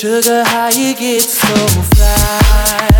Sugar, how you get so fly?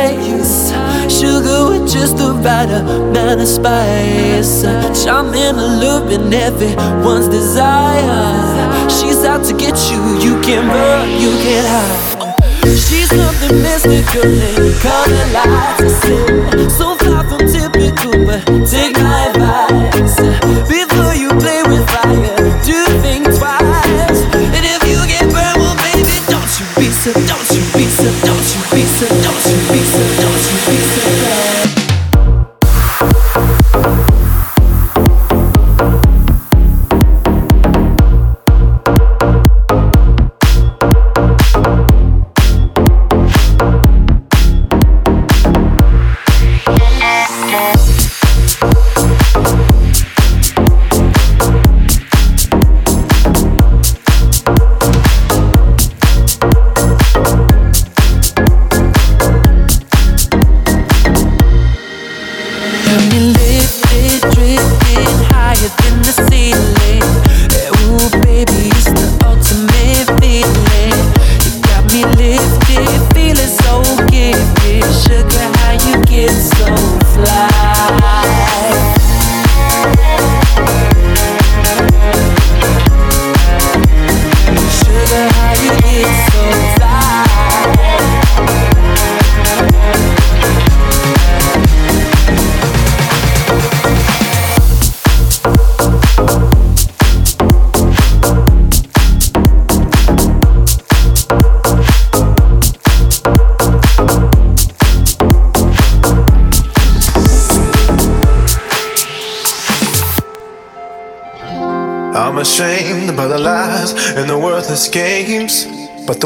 Entice. Sugar with just the right amount of spice. Charming, alluring, everyone's desire. She's out to get you, you can run, you can hide. She's something mystical and color lights a sin. So far from typical, but take my advice. Before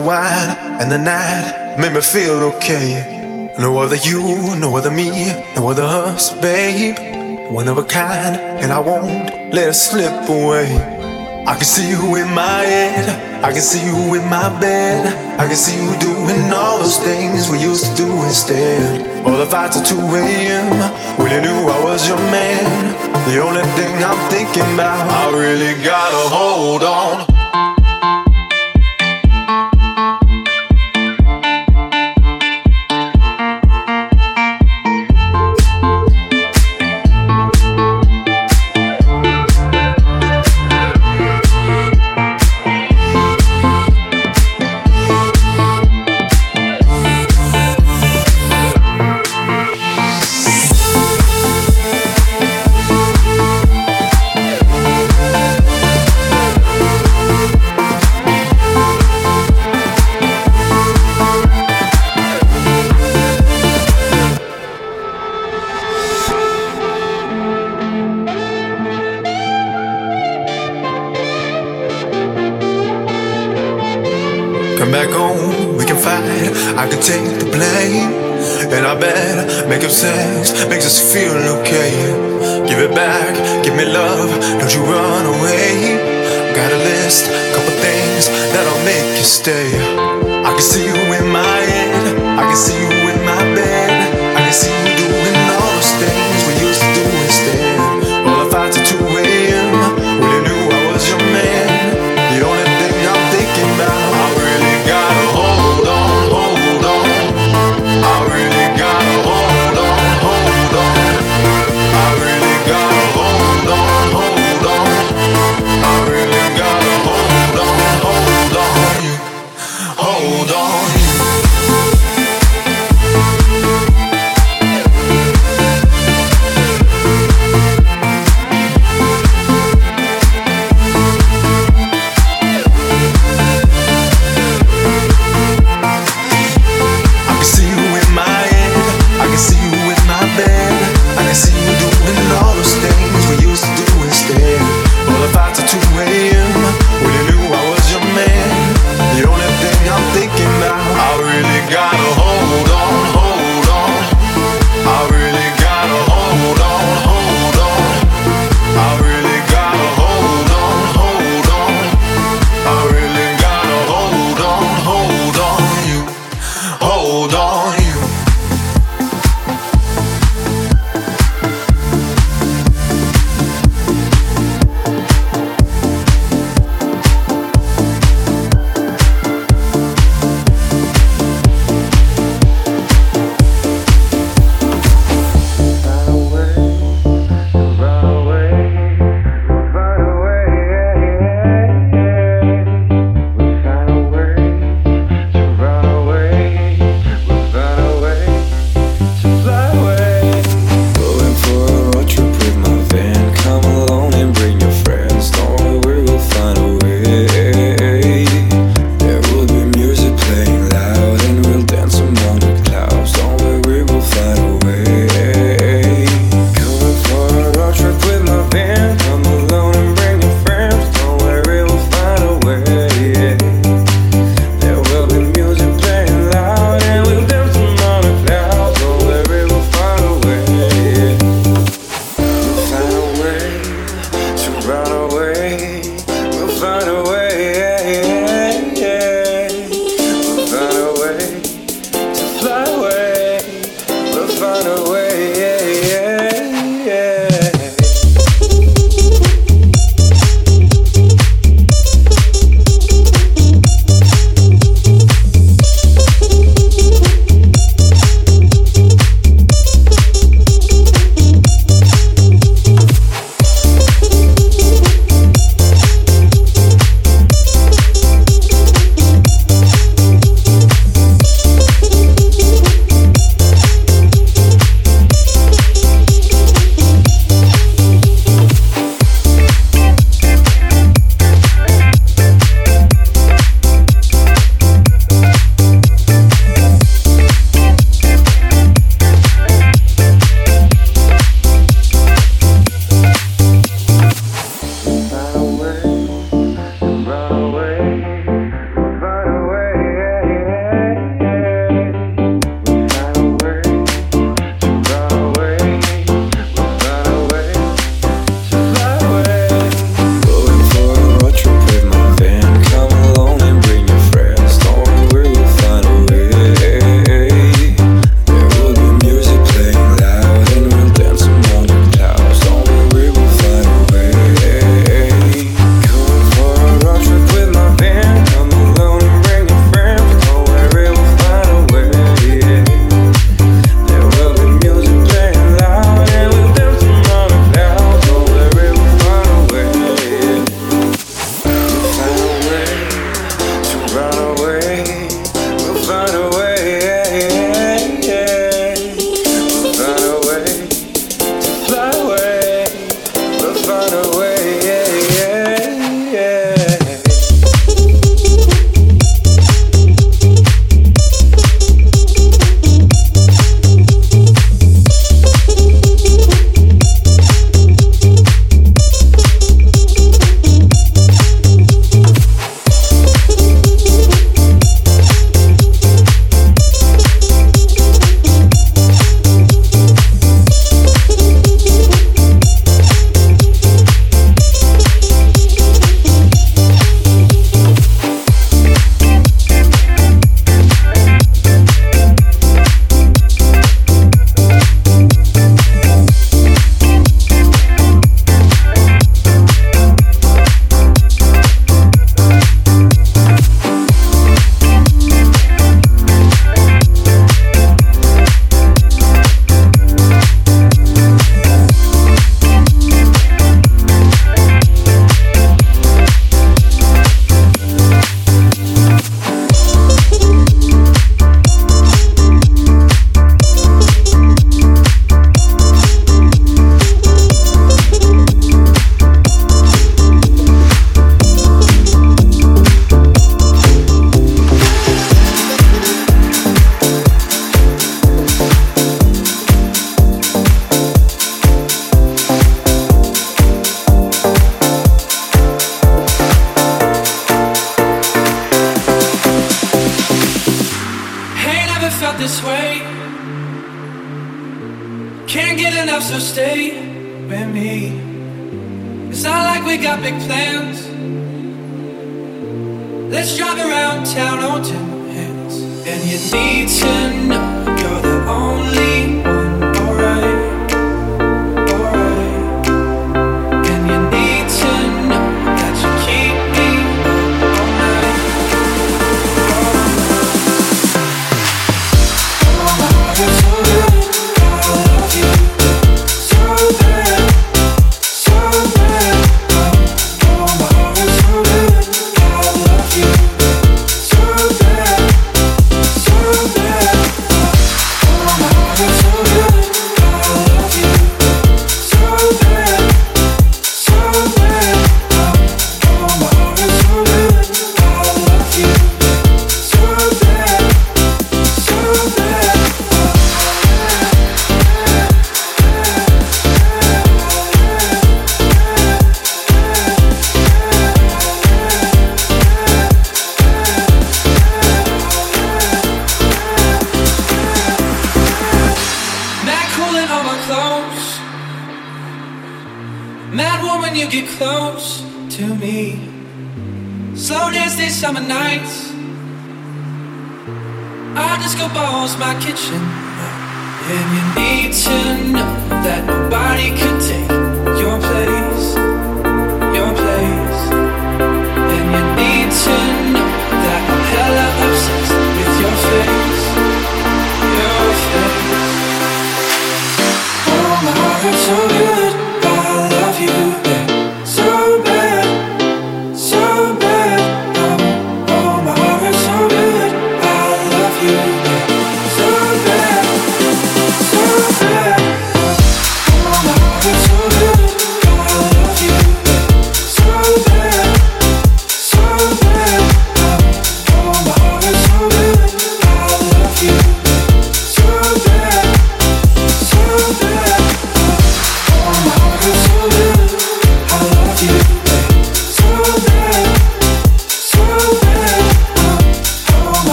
wine and the night made me feel okay. No other you, no other me, no other us, babe. One of a kind, and I won't let it slip away. I can see you in my head, I can see you in my bed. I can see you doing all those things we used to do instead. All the fights at 2 a.m. when you knew I was your man. The only thing I'm thinking about, I really gotta hold on.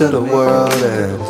to the world and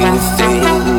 Comes through.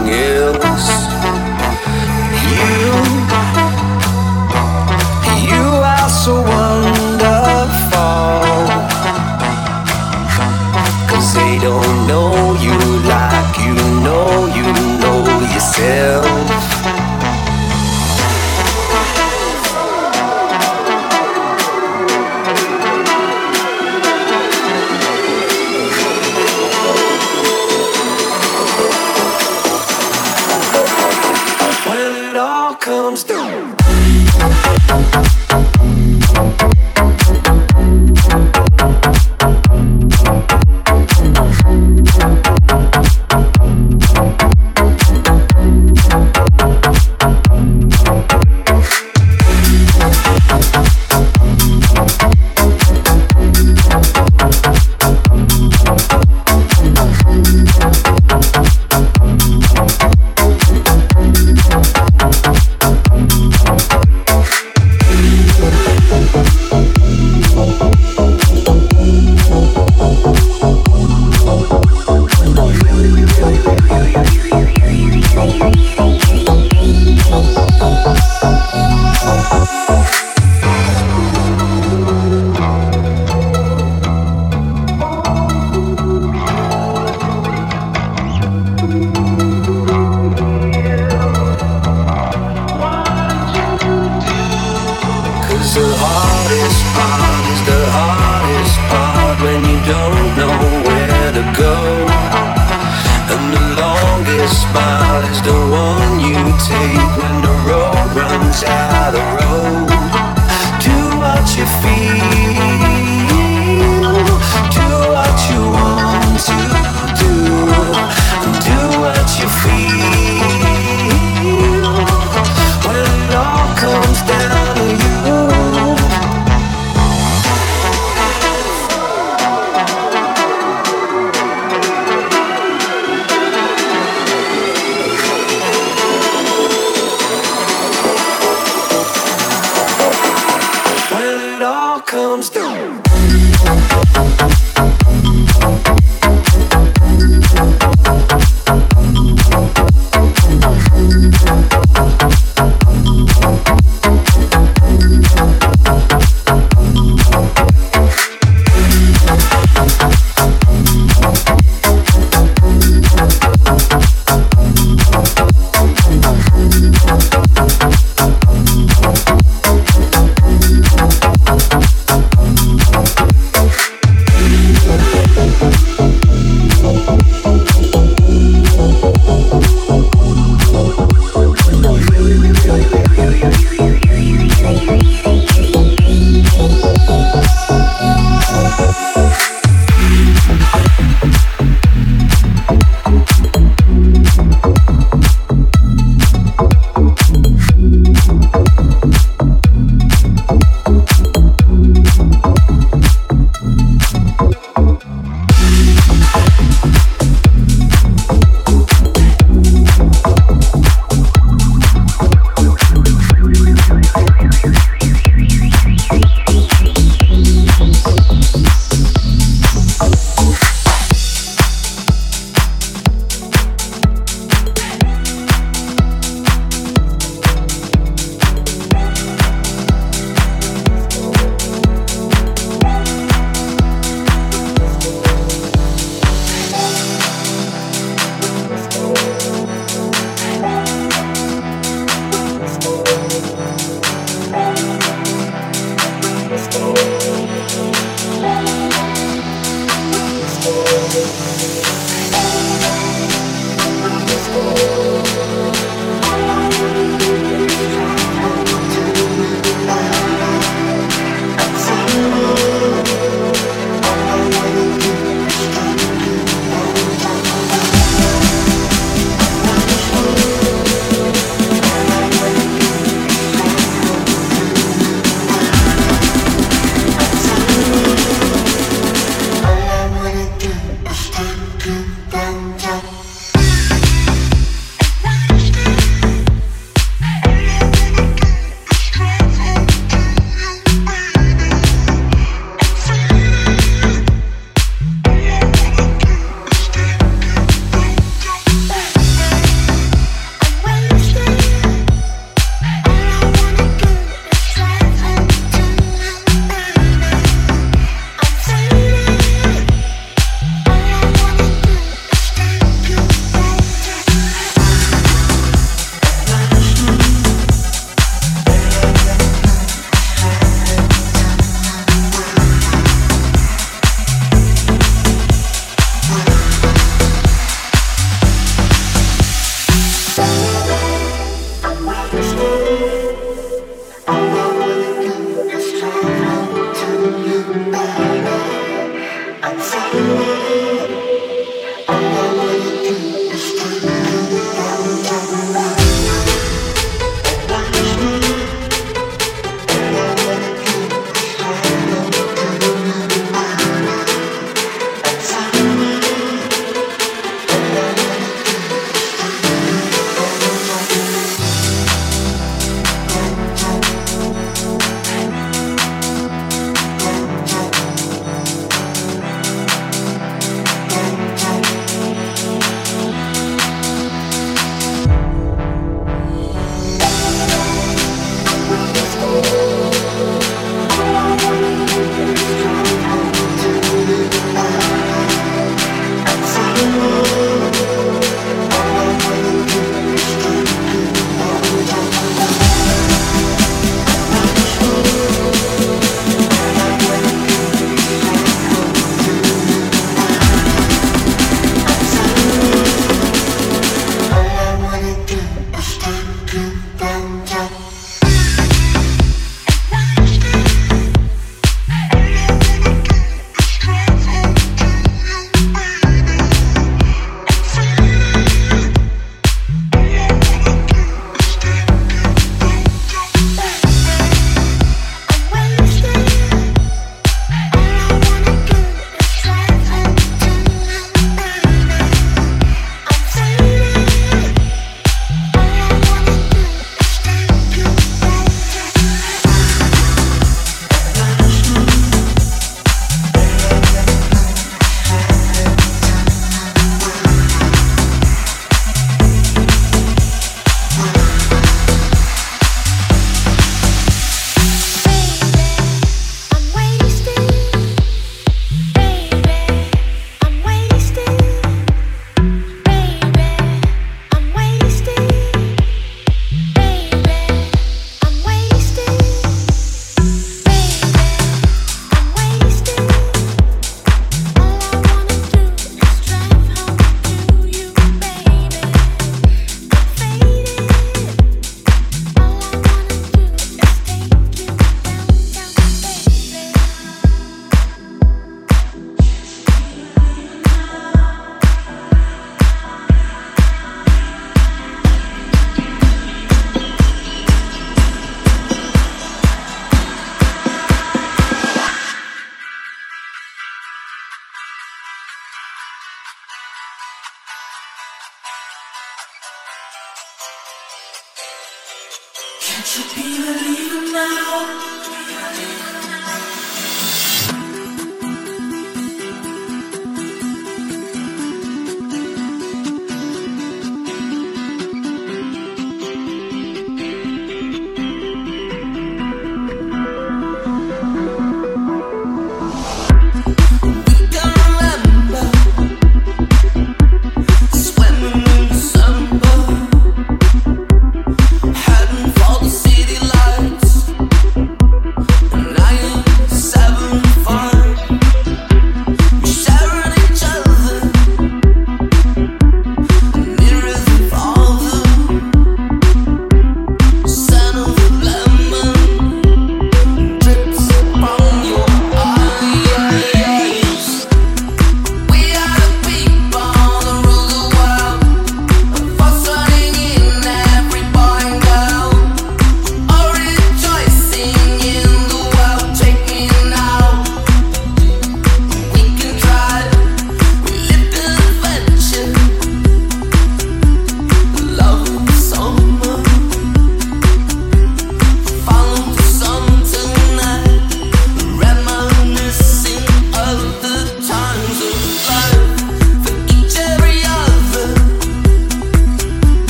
Can't you be the leader now?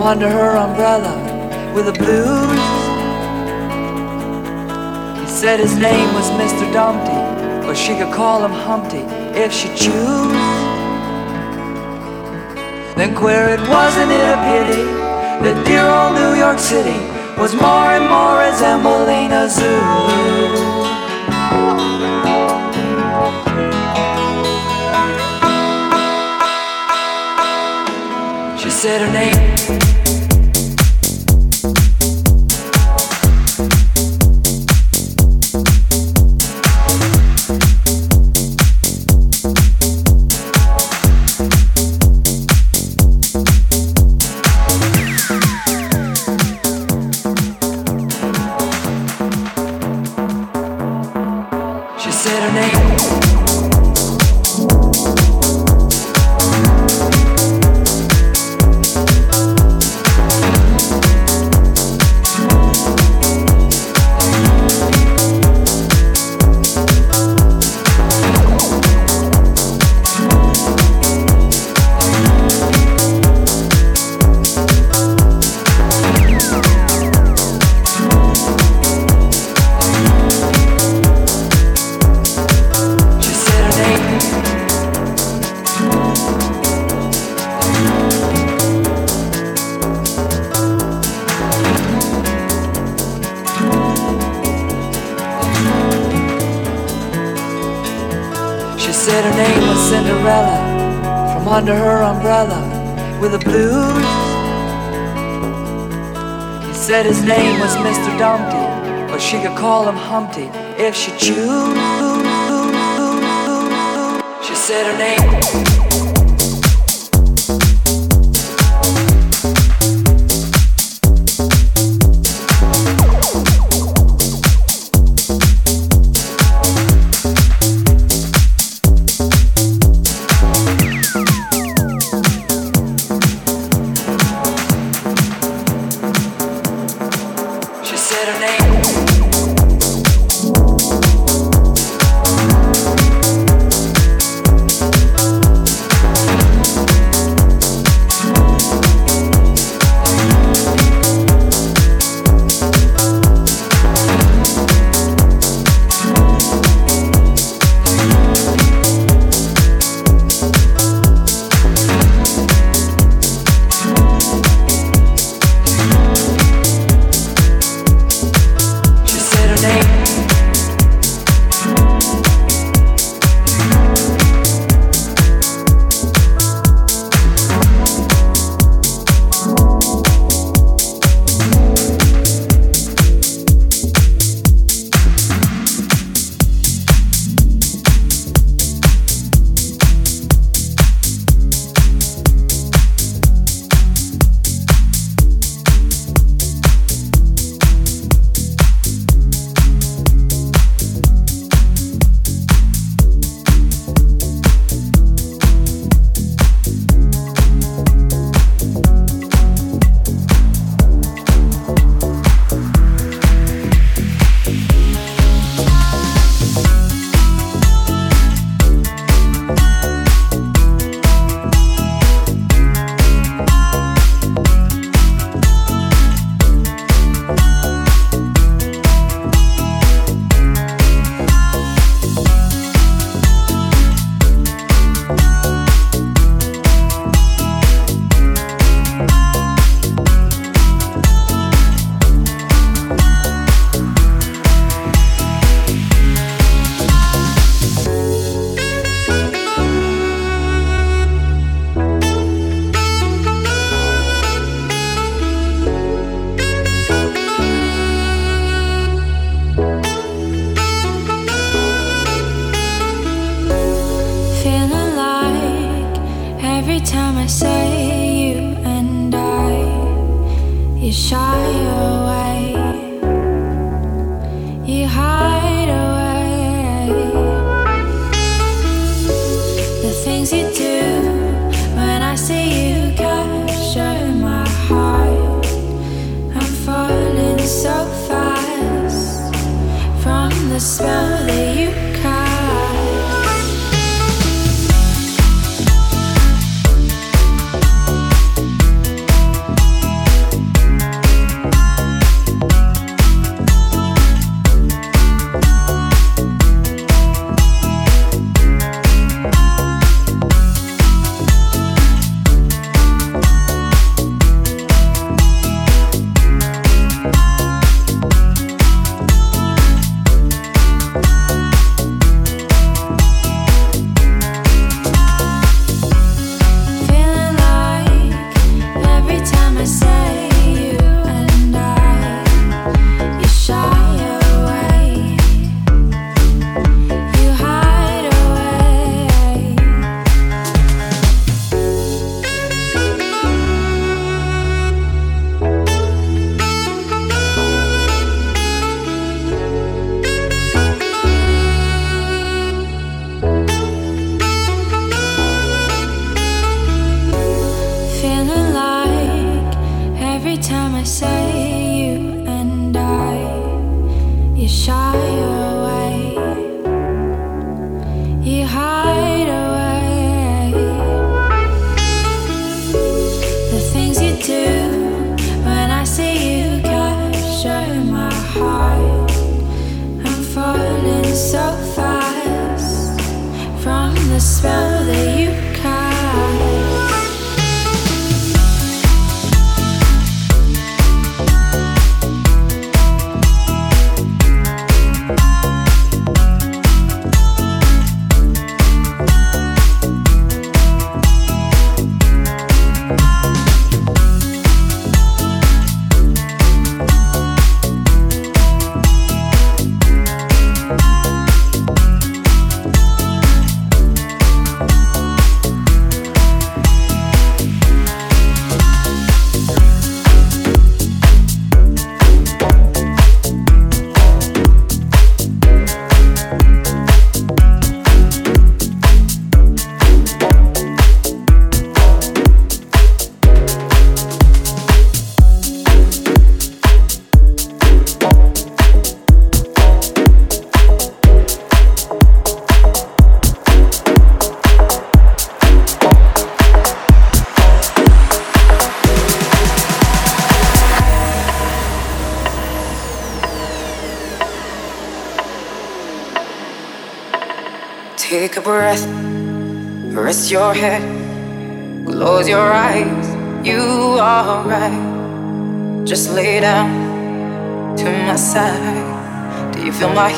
Under her umbrella with the blues. He said his name was Mr. Dumpty, but she could call him Humpty if she choose. Then queer it wasn't it a pity that dear old New York City was more and more resembling a zoo. Said her name if she choose.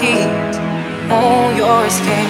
Heat on your skin?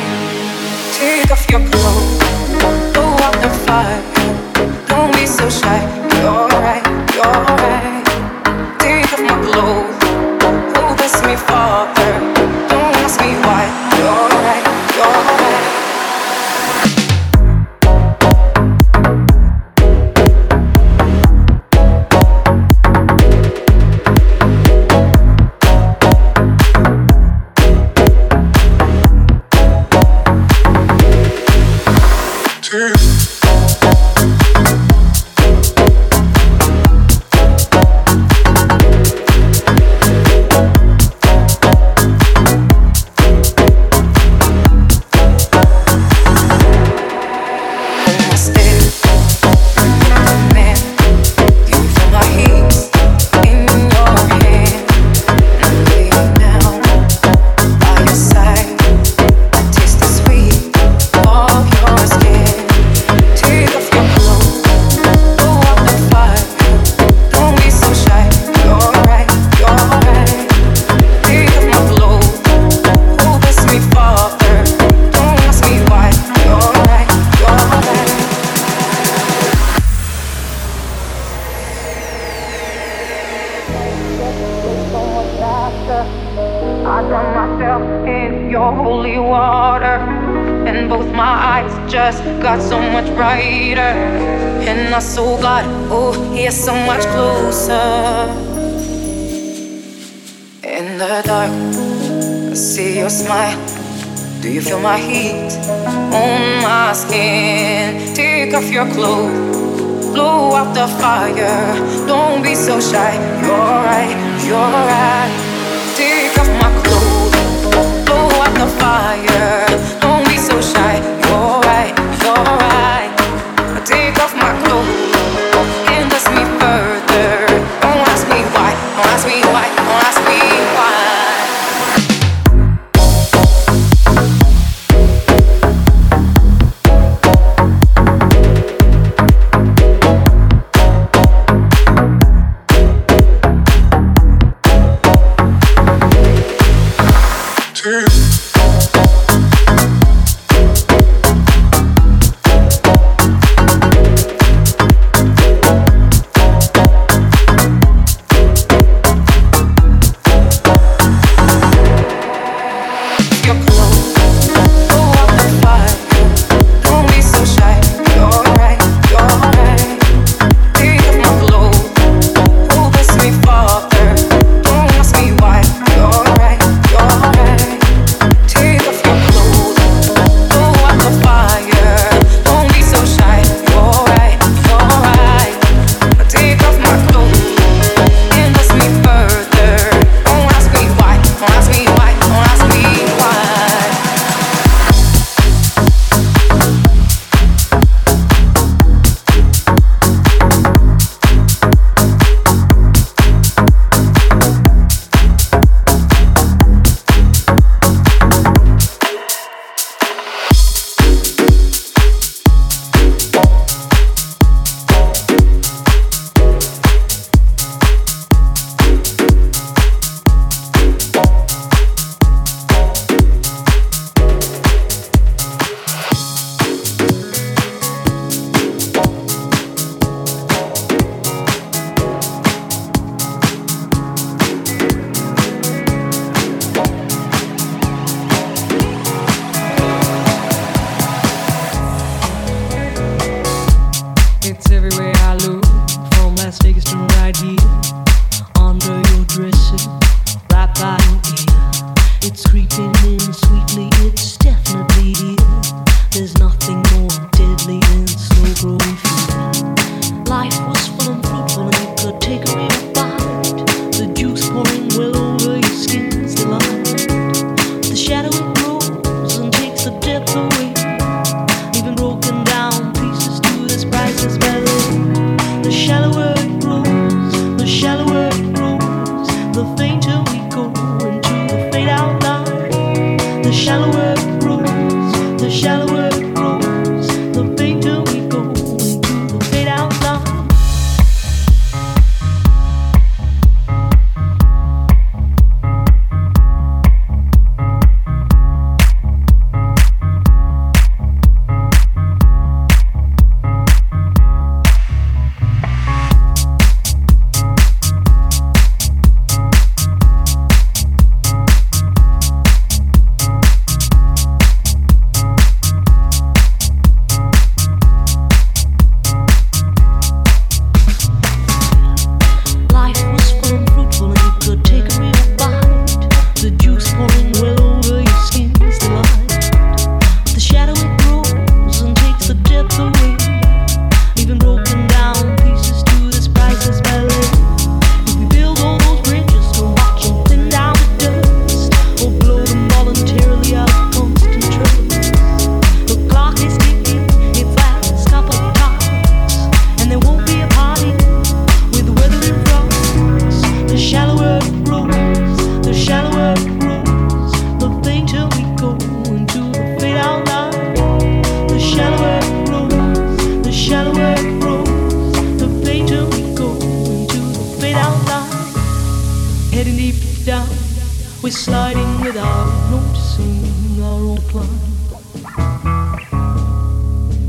be sliding without noticing our own climb.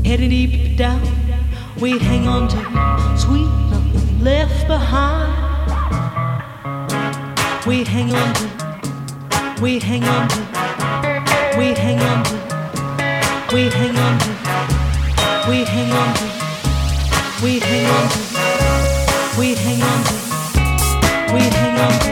Headed deep down, we hang on to sweet nothing left behind. We hang on to, we hang on to, we hang on to, we hang on to, we hang on to, we hang on to, we hang on to, we hang on to.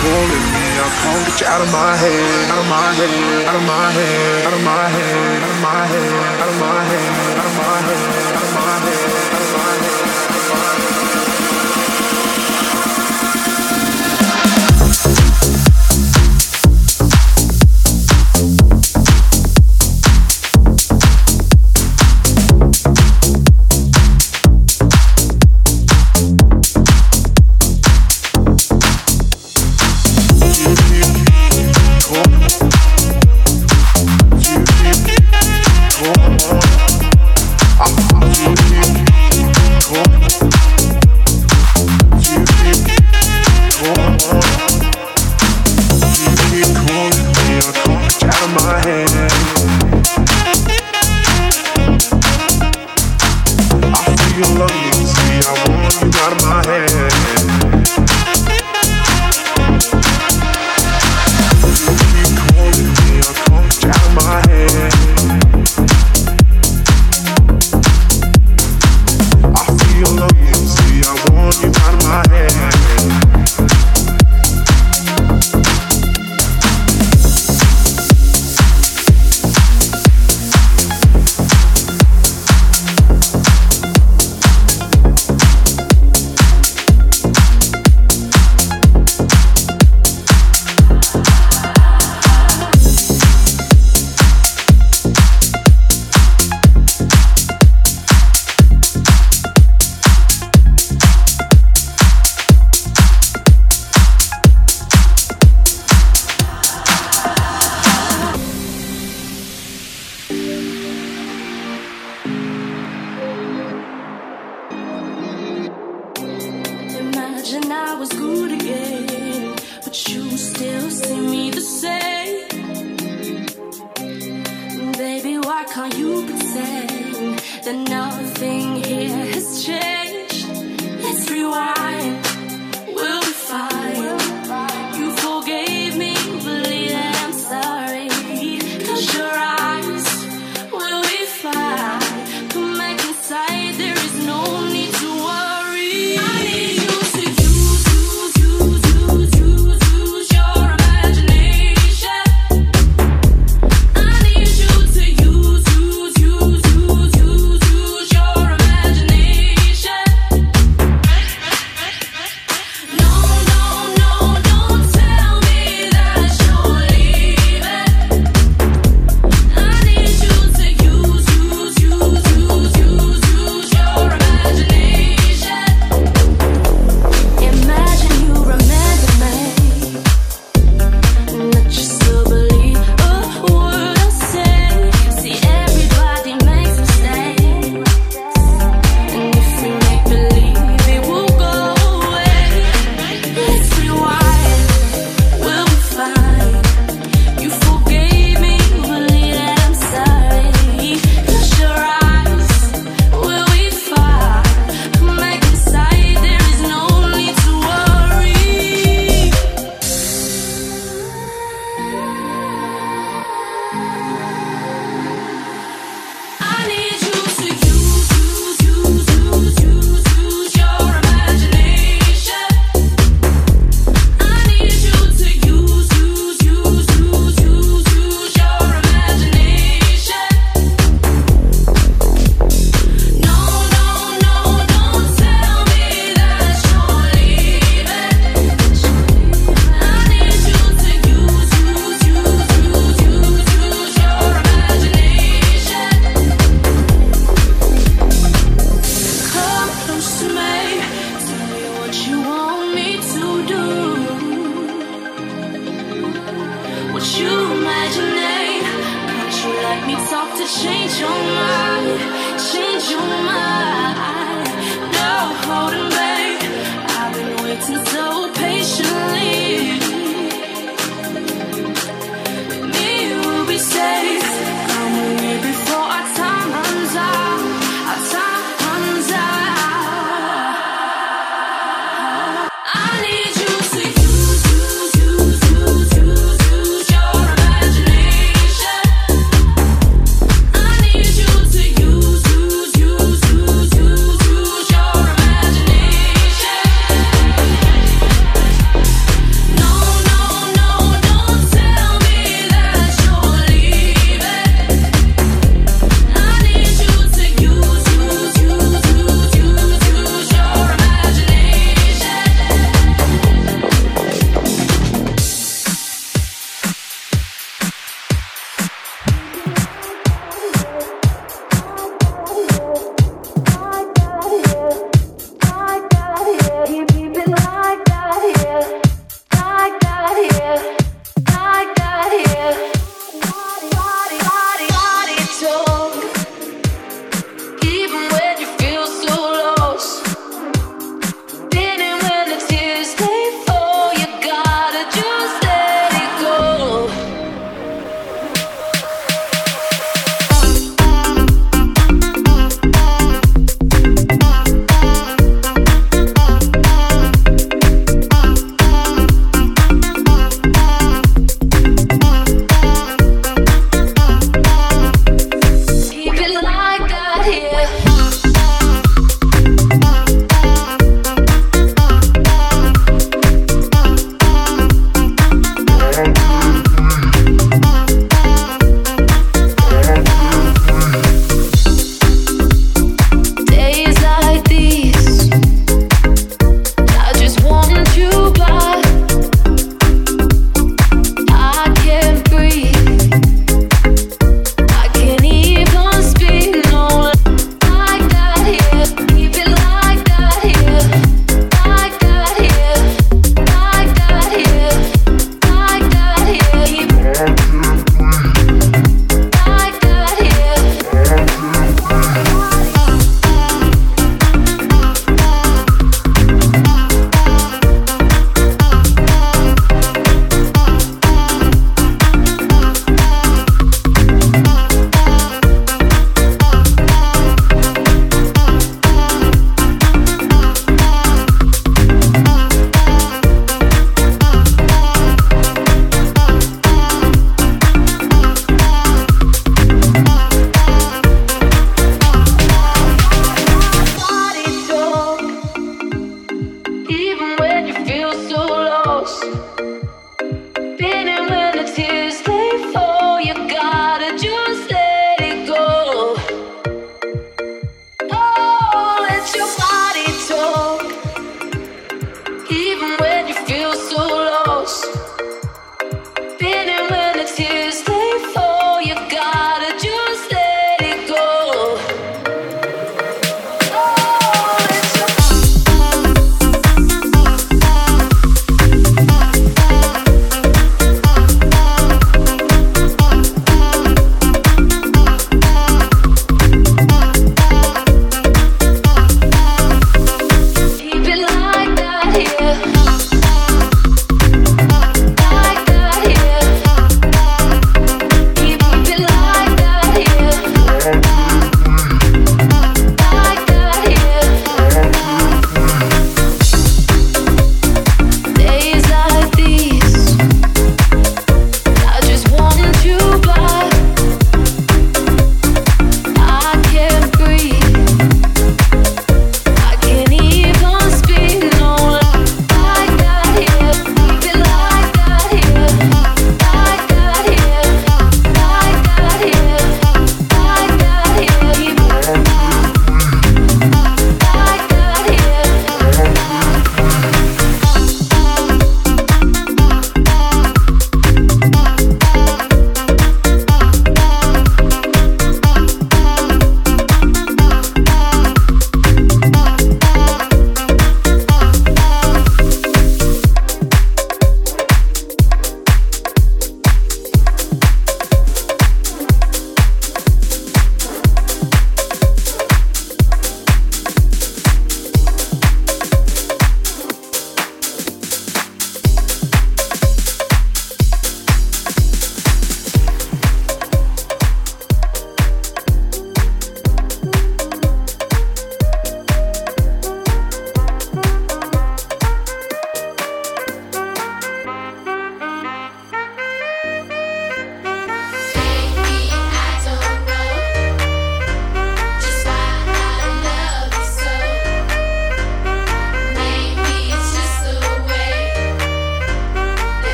Won't me, I can't get you out of my head, out of my head, out of my head, out of my head, out of my head, out of my head, out of my head.